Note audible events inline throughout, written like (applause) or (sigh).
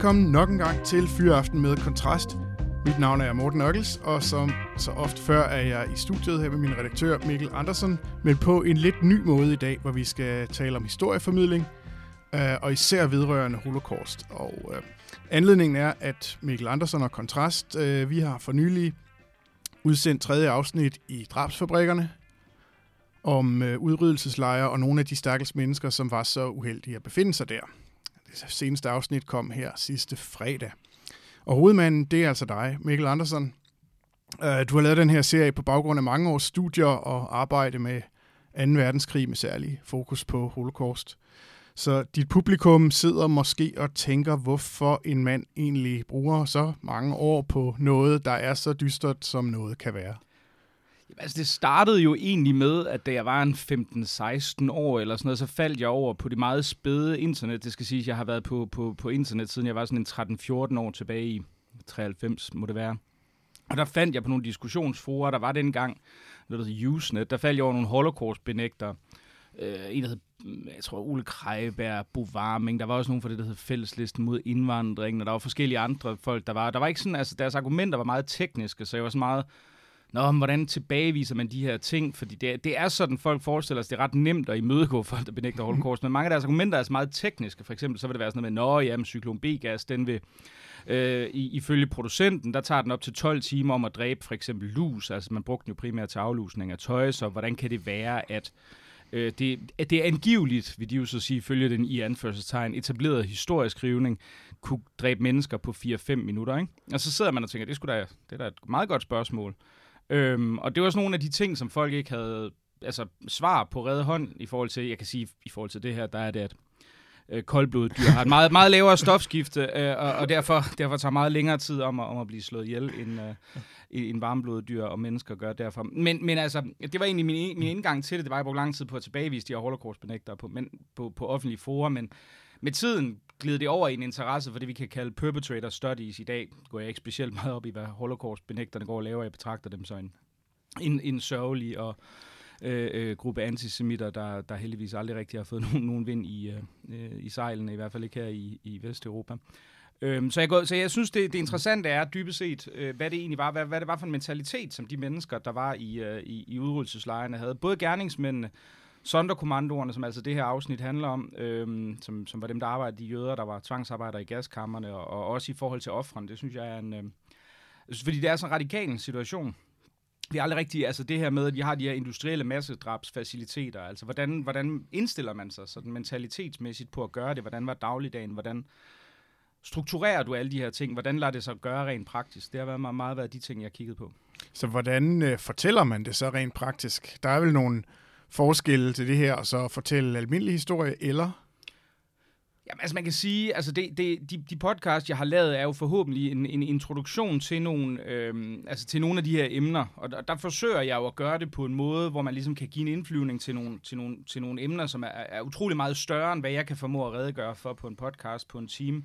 Velkommen nok en gang til Fyraften med Kontrast. Mit navn er Morten Ockels, og som så ofte før er jeg i studiet her med min redaktør Mikkel Andersen, men på en lidt ny måde i dag, hvor vi skal tale om historieformidling, øh, og især vedrørende holocaust. Og øh, anledningen er, at Mikkel Andersen og Kontrast, øh, vi har for nylig udsendt tredje afsnit i drabsfabrikkerne, om øh, udryddelseslejre og nogle af de stakkels mennesker, som var så uheldige at befinde sig der. Det seneste afsnit kom her sidste fredag. Og hovedmanden, det er altså dig, Mikkel Andersen. Øh, du har lavet den her serie på baggrund af mange års studier og arbejde med 2. verdenskrig med særlig fokus på holocaust. Så dit publikum sidder måske og tænker, hvorfor en mand egentlig bruger så mange år på noget, der er så dystert, som noget kan være. Altså, det startede jo egentlig med, at da jeg var en 15-16 år eller sådan noget, så faldt jeg over på det meget spæde internet. Det skal sige, at jeg har været på, på, på internet, siden jeg var sådan en 13-14 år tilbage i 93, må det være. Og der fandt jeg på nogle diskussionsforer, der var dengang, noget der hedder Usenet, der faldt jeg over nogle holocaust-benægtere. Øh, en, der hed, mm, jeg tror, Ole Krejberg, Bo Warming, der var også nogen fra det, der hed Fælleslisten mod indvandring, og der var forskellige andre folk, der var. Der var ikke sådan, altså deres argumenter var meget tekniske, så jeg var så meget, Nå, men hvordan tilbageviser man de her ting? Fordi det, det er sådan, folk forestiller sig, det er ret nemt at imødegå (laughs) folk, der benægter holocaust. Men mange af deres argumenter er så meget tekniske. For eksempel så vil det være sådan noget med, nå, jamen, cyklon B-gas, den vil, øh, ifølge producenten, der tager den op til 12 timer om at dræbe for eksempel lus. Altså man brugte den jo primært til aflusning af tøj, så hvordan kan det være, at Øh, det, det er angiveligt, vil de jo så sige, følge den i anførselstegn, etableret historieskrivning, kunne dræbe mennesker på 4-5 minutter. Ikke? Og så sidder man og tænker, det, skulle da, det er da et meget godt spørgsmål. Øhm, og det var sådan nogle af de ting, som folk ikke havde altså, svar på redde hånd i forhold til, jeg kan sige, i forhold til det her, der er det, at øh, koldblodet dyr har et meget, meget lavere stofskifte, øh, og, og derfor, derfor tager meget længere tid om at, om at blive slået ihjel, end, øh, end varmblodet dyr og mennesker gør derfor. Men, men altså, det var egentlig min, min indgang til det. Det var, jeg brugte lang tid på at tilbagevise de her holocaust-benægtere på, men, på, på offentlige forer, men med tiden gled det over i en interesse for det, vi kan kalde perpetrator studies. I dag går jeg ikke specielt meget op i, hvad holocaust-benægterne går og laver. Jeg betragter dem som en, en, en sørgelig og øh, øh, gruppe antisemitter, der, der heldigvis aldrig rigtig har fået (laughs) nogen, nogen vind i, øh, øh, i sejlene, i hvert fald ikke her i, i Vesteuropa. Øhm, så, jeg går, så jeg synes, det, det interessante er dybest set, øh, hvad det egentlig var, hvad, hvad det var for en mentalitet, som de mennesker, der var i, øh, i, i udryddelseslejrene, havde. Både gerningsmændene, Sonderkommandoerne, som altså det her afsnit handler om, øhm, som, som var dem, der arbejdede, de jøder, der var tvangsarbejdere i gaskammerne, og, og også i forhold til offrene, det synes jeg er en... Øh, fordi det er sådan en radikal situation. Vi har aldrig rigtigt, altså det her med, at vi har de her industrielle massedrabsfaciliteter, altså hvordan, hvordan indstiller man sig sådan mentalitetsmæssigt på at gøre det? Hvordan var dagligdagen? Hvordan strukturerer du alle de her ting? Hvordan lader det sig gøre rent praktisk? Det har været meget, meget været de ting, jeg har kigget på. Så hvordan øh, fortæller man det så rent praktisk? Der er vel nogle forskelle til det her, og så fortælle almindelig historie, eller? Jamen, altså man kan sige, altså det, det, de, de podcast, jeg har lavet, er jo forhåbentlig en, en introduktion til nogle, øhm, altså til nogle af de her emner. Og der, der forsøger jeg jo at gøre det på en måde, hvor man ligesom kan give en indflyvning til nogle, til nogle, til nogle emner, som er, er utrolig meget større, end hvad jeg kan formå at redegøre for på en podcast på en time.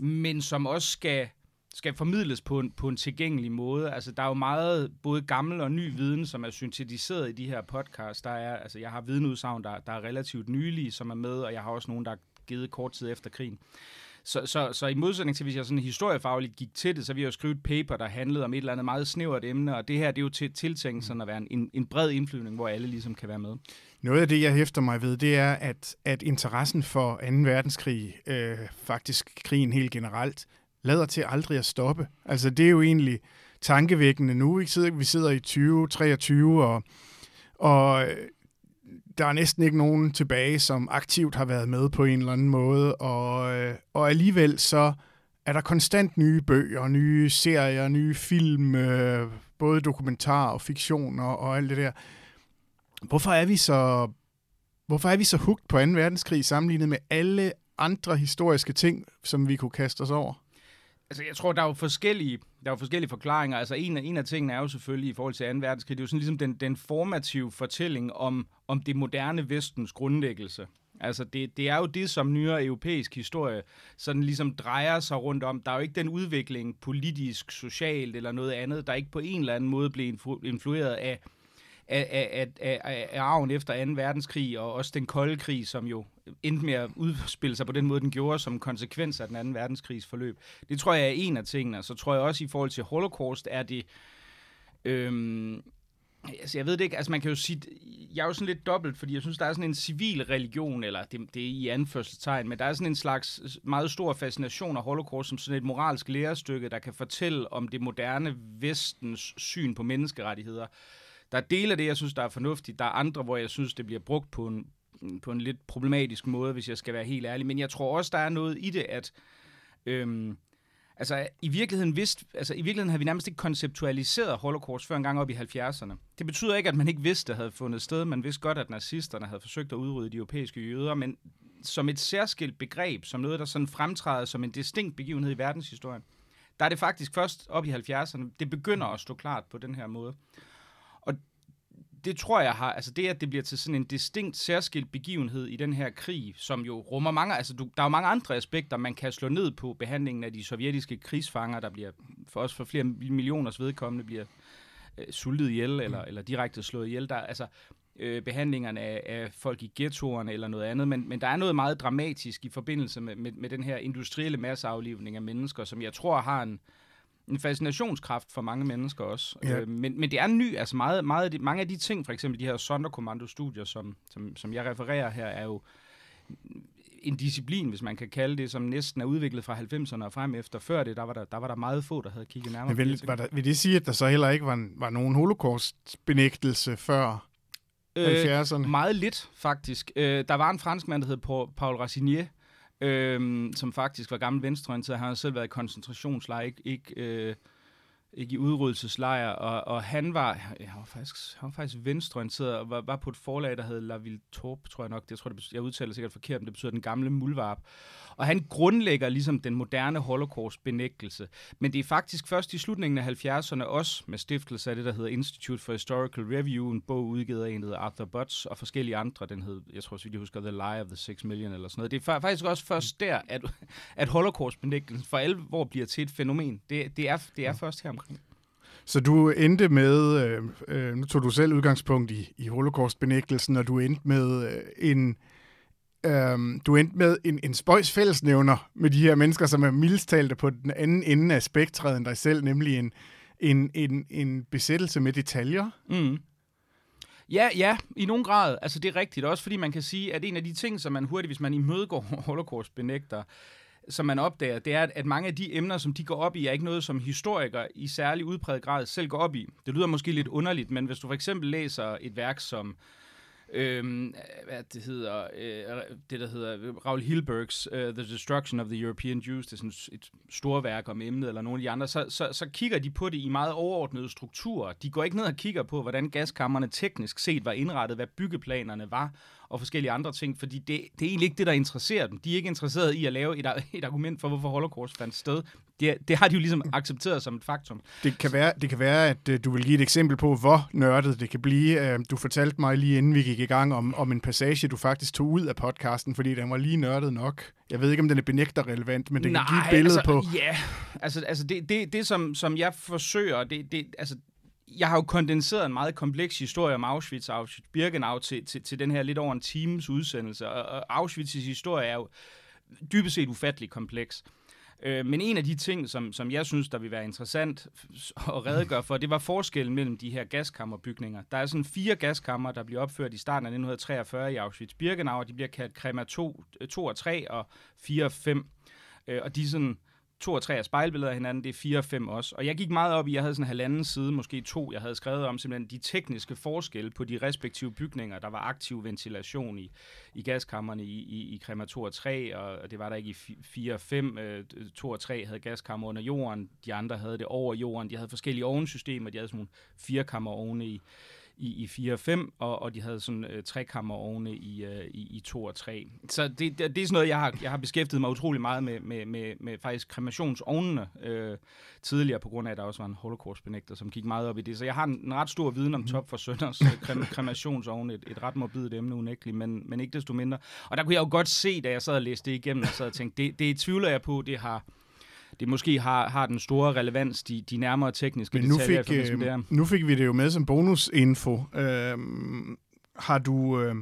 Men som også skal skal formidles på en, på en tilgængelig måde. Altså, der er jo meget både gammel og ny viden, som er syntetiseret i de her podcasts. Der er, altså, jeg har vidneudsagn, der, der er relativt nylige, som er med, og jeg har også nogen, der er givet kort tid efter krigen. Så, så, så i modsætning til, hvis jeg sådan historiefagligt gik til det, så ville jeg jo skrive et paper, der handlede om et eller andet meget snævert emne, og det her, det er jo til, tiltænkt sådan at være en, en bred indflyvning, hvor alle ligesom kan være med. Noget af det, jeg hæfter mig ved, det er, at, at interessen for 2. verdenskrig, øh, faktisk krigen helt generelt, lader til aldrig at stoppe. Altså det er jo egentlig tankevækkende nu. Vi sidder, vi sidder i 2023, og, og øh, der er næsten ikke nogen tilbage, som aktivt har været med på en eller anden måde, og, øh, og alligevel så er der konstant nye bøger, nye serier, nye film, øh, både dokumentar og fiktion og, og alt det der. Hvorfor er vi så hvorfor er vi så hugt på 2. verdenskrig sammenlignet med alle andre historiske ting, som vi kunne kaste os over? Altså, jeg tror, der er jo forskellige, der er jo forskellige forklaringer. Altså, en af, en af tingene er jo selvfølgelig i forhold til 2. verdenskrig, det er jo sådan ligesom den, den formative fortælling om, om det moderne vestens grundlæggelse. Altså, det, det er jo det, som nyere europæisk historie sådan ligesom drejer sig rundt om. Der er jo ikke den udvikling politisk, socialt eller noget andet, der ikke på en eller anden måde blev influeret af, af, af, af, af, af arven efter 2. verdenskrig, og også den kolde krig, som jo endte med at udspille sig på den måde, den gjorde, som konsekvens af den 2. verdenskrigs forløb. Det tror jeg er en af tingene. Så tror jeg også, i forhold til Holocaust, er det... Øhm, Altså, jeg ved det ikke. Altså, man kan jo sige, jeg er jo sådan lidt dobbelt, fordi jeg synes, der er sådan en civil religion, eller det, det er i anførselstegn, men der er sådan en slags meget stor fascination af holocaust som sådan et moralsk lærestykke, der kan fortælle om det moderne vestens syn på menneskerettigheder. Der er dele af det, jeg synes, der er fornuftigt. Der er andre, hvor jeg synes, det bliver brugt på en, på en lidt problematisk måde, hvis jeg skal være helt ærlig. Men jeg tror også, der er noget i det, at... Øhm, Altså, i virkeligheden, vidste, altså, i virkeligheden havde vi nærmest ikke konceptualiseret holocaust før en gang op i 70'erne. Det betyder ikke, at man ikke vidste, at det havde fundet sted. Man vidste godt, at nazisterne havde forsøgt at udrydde de europæiske jøder, men som et særskilt begreb, som noget, der sådan fremtræder som en distinkt begivenhed i verdenshistorien, der er det faktisk først op i 70'erne, det begynder at stå klart på den her måde. Det tror jeg har, altså det, at det bliver til sådan en distinkt, særskilt begivenhed i den her krig, som jo rummer mange, altså du, der er jo mange andre aspekter, man kan slå ned på behandlingen af de sovjetiske krigsfanger, der bliver, for os for flere millioners vedkommende, bliver øh, sultet ihjel, eller, eller direkte slået ihjel. Der, altså, øh, behandlingerne af, af folk i ghettoerne eller noget andet, men, men der er noget meget dramatisk i forbindelse med, med, med den her industrielle masseaflivning af mennesker, som jeg tror har en, en fascinationskraft for mange mennesker også. Ja. Øh, men, men det er ny, altså meget, meget af de, mange af de ting, for eksempel de her Sonderkommando-studier, som, som, som jeg refererer her, er jo en disciplin, hvis man kan kalde det, som næsten er udviklet fra 90'erne og frem efter. Før det, der var der, der, var der meget få, der havde kigget nærmere Men vil, var der, vil det sige, at der så heller ikke var, var nogen holocaust-benægtelse før øh, 70'erne? Meget lidt, faktisk. Øh, der var en franskmand, der hed Paul Racinier, øhm, som faktisk var gammel venstreorienteret. Han har selv været i koncentrationslejr, ikke, ikke, øh, ikke i udryddelseslejr, og, og han var, han var faktisk, han var faktisk venstreorienteret og var, var på et forlag, der hed La Ville Torp, tror jeg nok. Det, jeg tror, det, jeg udtaler sikkert forkert, men det betyder den gamle muldvarp. Og han grundlægger ligesom den moderne holocaust-benægtelse. Men det er faktisk først i slutningen af 70'erne også med stiftelse af det, der hedder Institute for Historical Review, en bog udgivet af en, der hedder Arthur Butts, og forskellige andre. Den hed, jeg tror også, jeg husker The Lie of the Six Million eller sådan noget. Det er faktisk også først der, at, at holocaust-benægtelsen for alvor bliver til et fænomen. Det, det, er, det er først her omkring. Så du endte med, øh, øh, nu tog du selv udgangspunkt i, i holocaust-benægtelsen, og du endte med øh, en Øhm, du endte med en, en spøjs fællesnævner med de her mennesker, som er mildstalte på den anden ende af spektret end dig selv, nemlig en, en, en, en besættelse med detaljer. Mm. Ja, ja, i nogen grad. Altså, det er rigtigt. Også fordi man kan sige, at en af de ting, som man hurtigt, hvis man imødegår (laughs) holocaust benægter, som man opdager, det er, at mange af de emner, som de går op i, er ikke noget, som historikere i særlig udpræget grad selv går op i. Det lyder måske lidt underligt, men hvis du for eksempel læser et værk som øhm, hvad det hedder, øh, det der hedder Raoul Hilbergs uh, The Destruction of the European Jews, det er sådan et storværk om emnet, eller nogle af de andre, så, så, så kigger de på det i meget overordnede strukturer. De går ikke ned og kigger på, hvordan gaskammerne teknisk set var indrettet, hvad byggeplanerne var, og forskellige andre ting, fordi det, det er egentlig ikke det, der interesserer dem. De er ikke interesseret i at lave et, et argument for, hvorfor Holocaust fandt sted. Det, det har de jo ligesom (laughs) accepteret som et faktum. Det kan være, det kan være at uh, du vil give et eksempel på, hvor nørdet det kan blive. Uh, du fortalte mig lige inden vi gik i gang om, om en passage, du faktisk tog ud af podcasten, fordi den var lige nørdet nok. Jeg ved ikke, om den er benægter relevant, men det Nej, kan give et billede altså, på... Ja, altså, altså det, det, det som, som jeg forsøger, det, det, altså, jeg har jo kondenseret en meget kompleks historie om Auschwitz og Auschwitz-Birkenau til, til, til den her lidt over en times udsendelse. Og, og Auschwitz' historie er jo dybest set ufattelig kompleks. Øh, men en af de ting, som, som jeg synes, der vil være interessant at redegøre for, det var forskellen mellem de her gaskammerbygninger. Der er sådan fire gaskammer, der bliver opført i starten af 1943 i Auschwitz-Birkenau, og de bliver kaldt Krema 2, 2 og 3 og 4 og 5. Øh, og de er sådan to og tre af spejlbilleder af hinanden, det er fire og fem også. Og jeg gik meget op i, jeg havde sådan en halvanden side, måske to, jeg havde skrevet om simpelthen de tekniske forskelle på de respektive bygninger. Der var aktiv ventilation i, i gaskammerne i, i, i Krema 2 og 3, og det var der ikke i 4 og 5. 2 øh, og 3 havde gaskammer under jorden, de andre havde det over jorden. De havde forskellige ovnsystemer, de havde sådan nogle firekammer ovne i, i, i 4 og 5, og, og de havde sådan øh, trekammerovne i, øh, i, i 2 og 3. Så det, det, det er sådan noget, jeg har, jeg har beskæftiget mig utrolig meget med, med, med, med faktisk kremationsovnene øh, tidligere, på grund af, at der også var en holocaust-benægter, som gik meget op i det. Så jeg har en, en ret stor viden om top for sønders øh, krem, (laughs) kremationsovne, et, et ret morbidt emne unægteligt, men, men ikke desto mindre. Og der kunne jeg jo godt se, da jeg sad og læste det igennem, og sad og tænkte, det, det tvivler jeg på, det har det måske har, har den store relevans, de, de nærmere tekniske Men nu detaljer. fik, øh, det er. nu fik vi det jo med som bonusinfo. Øh, har du... Øh,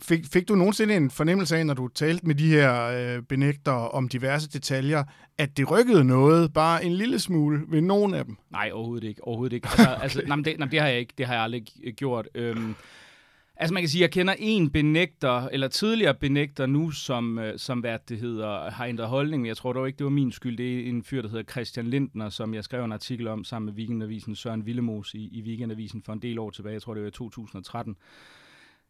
fik, fik du nogensinde en fornemmelse af, når du talte med de her øh, benægter om diverse detaljer, at det rykkede noget, bare en lille smule ved nogen af dem? Nej, overhovedet ikke. Overhovedet ikke. Altså, (laughs) altså, nej, det, nej, det har jeg ikke. Det har jeg aldrig gjort. Øhm, Altså man kan sige, at jeg kender en benægter, eller tidligere benægter nu, som, øh, som hvad det hedder, har ændret holdning. Jeg tror dog ikke, det var min skyld. Det er en fyr, der hedder Christian Lindner, som jeg skrev en artikel om sammen med Weekendavisen Søren Villemos i, i Weekendavisen for en del år tilbage. Jeg tror, det var i 2013.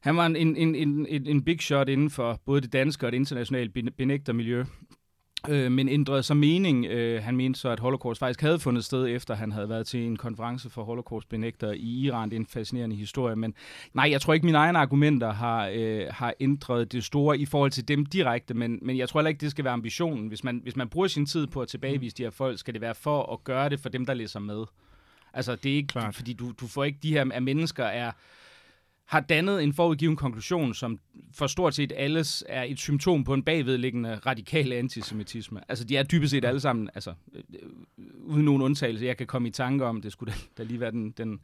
Han var en, en, en, en, en big shot inden for både det danske og det internationale benægtermiljø øh, men ændrede så mening. Øh, han mente så, at holocaust faktisk havde fundet sted, efter han havde været til en konference for holocaust-benægter i Iran. Det er en fascinerende historie, men nej, jeg tror ikke, mine egne argumenter har, øh, har ændret det store i forhold til dem direkte, men, men jeg tror heller ikke, det skal være ambitionen. Hvis man, hvis man bruger sin tid på at tilbagevise de her folk, skal det være for at gøre det for dem, der læser med. Altså, det er ikke, Klart. fordi du, du får ikke de her af mennesker er har dannet en forudgiven konklusion, som for stort set alles er et symptom på en bagvedliggende radikal antisemitisme. Altså, de er dybest set alle sammen, altså, øh, uden nogen undtagelse. Jeg kan komme i tanke om, det skulle da, da lige være den, den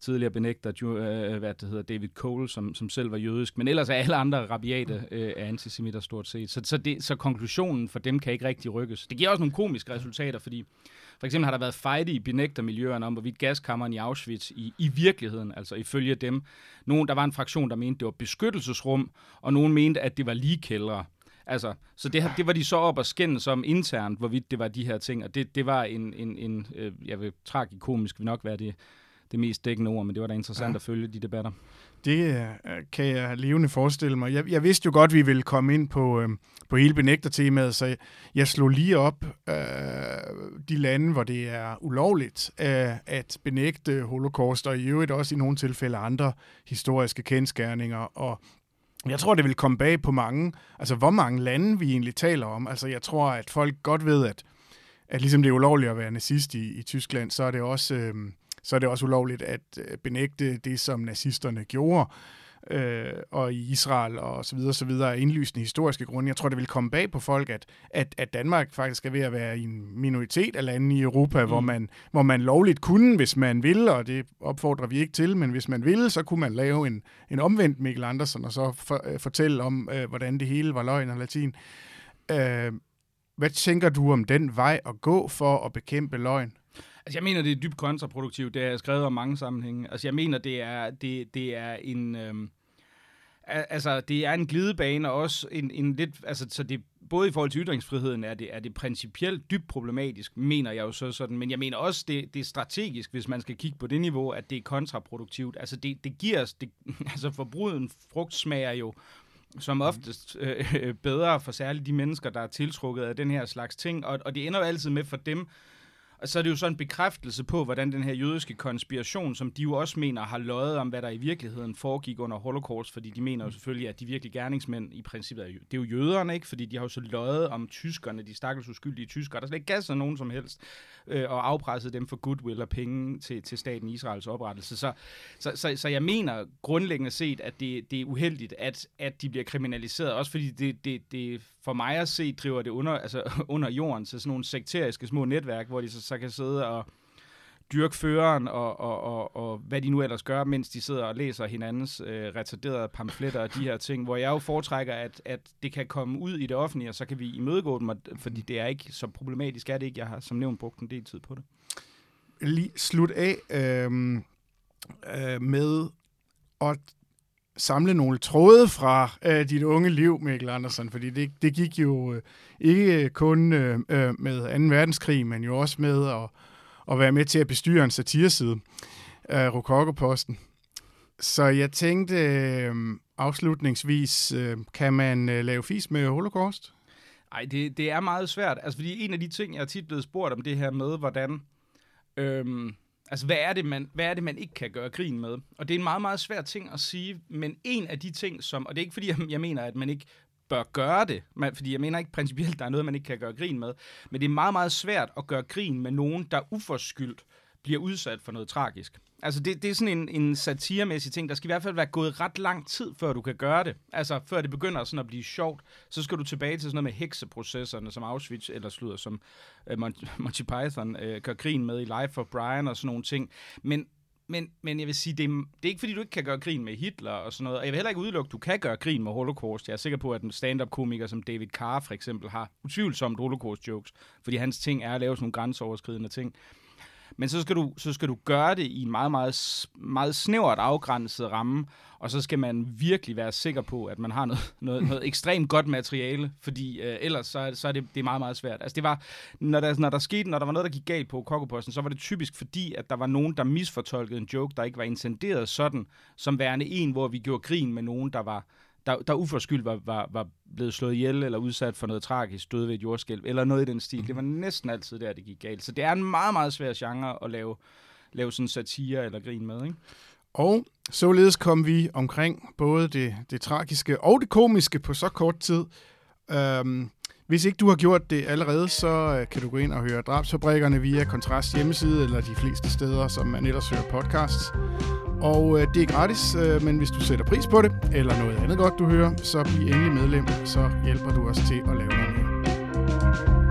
tidligere benægter, øh, hvad det hedder, David Cole, som, som selv var jødisk. Men ellers er alle andre rabiate øh, antisemitter stort set. Så, så, det, så konklusionen for dem kan ikke rigtig rykkes. Det giver også nogle komiske resultater, fordi for eksempel har der været fejde i benægtermiljøerne om, hvorvidt gaskammeren i Auschwitz i, i virkeligheden, altså ifølge dem, nogen, der var en fraktion, der mente, det var beskyttelsesrum, og nogen mente, at det var lige kældre. Altså, så det, det var de så op og skændes om internt, hvorvidt det var de her ting, og det, det var en, en, en øh, jeg vil tragikomisk vil nok være det, det mest dækkende ord, men det var da interessant ja. at følge de debatter. Det øh, kan jeg levende forestille mig. Jeg, jeg vidste jo godt, at vi ville komme ind på, øh, på hele benægtertemaet, så jeg slog lige op øh, de lande, hvor det er ulovligt øh, at benægte holocaust, og i øvrigt også i nogle tilfælde andre historiske kendskærninger. Og jeg tror, det vil komme bag på mange, altså hvor mange lande vi egentlig taler om. Altså jeg tror, at folk godt ved, at, at ligesom det er ulovligt at være nazist i, i Tyskland, så er det også... Øh, så er det også ulovligt at øh, benægte det, som nazisterne gjorde. Øh, og i Israel og så videre, så videre af indlysende historiske grunde. Jeg tror, det vil komme bag på folk, at, at, at Danmark faktisk er ved at være en minoritet af lande i Europa, mm. hvor, man, hvor man lovligt kunne, hvis man ville, og det opfordrer vi ikke til, men hvis man ville, så kunne man lave en, en omvendt Mikkel Andersen, og så for, øh, fortælle om, øh, hvordan det hele var løgn og latin. Øh, hvad tænker du om den vej at gå for at bekæmpe løgn? Altså, jeg mener, det er dybt kontraproduktivt. Det har jeg skrevet om mange sammenhænge. Altså, jeg mener, det er, det, det er en... Øhm, altså, det er en glidebane, og også en, en lidt... Altså, så det, både i forhold til ytringsfriheden er det, er det principielt dybt problematisk, mener jeg jo så sådan. Men jeg mener også, det, det er strategisk, hvis man skal kigge på det niveau, at det er kontraproduktivt. Altså, det, det giver os... Det, (laughs) altså, forbruden frugt smager jo som oftest øh, øh, bedre for særligt de mennesker, der er tiltrukket af den her slags ting. Og, og det ender jo altid med for dem, og så er det jo sådan en bekræftelse på, hvordan den her jødiske konspiration, som de jo også mener har løjet om, hvad der i virkeligheden foregik under holocaust, fordi de mener jo selvfølgelig, at de virkelig gerningsmænd i princippet er, det er jo jøderne, ikke? fordi de har jo så løjet om tyskerne, de stakkels uskyldige tyskere, der slet ikke gav sig nogen som helst, øh, og afpresset dem for goodwill og penge til, til staten Israels oprettelse. Så, så, så, så jeg mener grundlæggende set, at det, det er uheldigt, at, at de bliver kriminaliseret, også fordi det, det, det for mig at se driver det under, altså (laughs) under jorden til sådan nogle sekteriske små netværk, hvor de så, så kan sidde og dyrke føreren og, og, og, og hvad de nu ellers gør, mens de sidder og læser hinandens øh, retarderede pamfletter og de her ting, hvor jeg jo foretrækker, at, at det kan komme ud i det offentlige, og så kan vi imødegå dem, fordi det er ikke så problematisk, er det ikke. Jeg har som nævnt brugt en del tid på det. Lige slut af øh, øh, med at samle nogle tråde fra øh, dit unge liv, Mikkel Andersen, fordi det, det gik jo øh, ikke øh, kun øh, øh med 2. verdenskrig, men jo også med at, at være med til at bestyre en satireside af Rokokoposten. Så jeg tænkte øh, afslutningsvis, øh, kan man øh, lave fis med holocaust? Nej, det, det er meget svært. Altså, fordi en af de ting, jeg er tit blevet spurgt om det her med, hvordan... Øh, Altså, hvad er, det, man, hvad er det, man ikke kan gøre grin med? Og det er en meget, meget svær ting at sige, men en af de ting, som... Og det er ikke, fordi jeg, jeg mener, at man ikke bør gøre det, man, fordi jeg mener ikke principielt, der er noget, man ikke kan gøre grin med, men det er meget, meget svært at gøre grin med nogen, der uforskyldt bliver udsat for noget tragisk. Altså, det, det er sådan en, en satiremæssig ting. Der skal i hvert fald være gået ret lang tid, før du kan gøre det. Altså, før det begynder sådan at blive sjovt, så skal du tilbage til sådan noget med hekseprocesserne, som Auschwitz, eller slutter, som uh, (laughs) Monty Python øh, gør grin med i Life of Brian og sådan nogle ting. Men, men, men jeg vil sige, det er, det er ikke fordi, du ikke kan gøre grin med Hitler og sådan noget. Og jeg vil heller ikke udelukke, at du kan gøre grin med Holocaust. Jeg er sikker på, at en stand-up-komiker som David Carr for eksempel har utvivlsomt Holocaust-jokes, fordi hans ting er at lave sådan nogle grænseoverskridende ting. Men så skal, du, så skal du gøre det i en meget, meget, meget snævert afgrænset ramme, og så skal man virkelig være sikker på, at man har noget, (laughs) noget, noget ekstremt godt materiale, fordi øh, ellers så, så er det, det er meget, meget svært. Altså det var, når der, når der skete, når der var noget, der gik galt på kokkeposten, så var det typisk fordi, at der var nogen, der misfortolkede en joke, der ikke var intenderet sådan, som værende en, hvor vi gjorde grin med nogen, der var, der, der uforskyldt var, var, var blevet slået ihjel eller udsat for noget tragisk, døde ved et jordskælv, eller noget i den stil. Det var næsten altid der, det gik galt. Så det er en meget, meget svær genre at lave, lave sådan satire eller grin med, ikke? Og således kom vi omkring både det, det tragiske og det komiske på så kort tid. Øhm, hvis ikke du har gjort det allerede, så øh, kan du gå ind og høre Drabsfabrikkerne via Kontrast hjemmeside, eller de fleste steder, som man ellers hører podcasts. Og øh, det er gratis, øh, men hvis du sætter pris på det, eller noget andet godt, du hører, så bliv endelig medlem, så hjælper du os til at lave noget mere.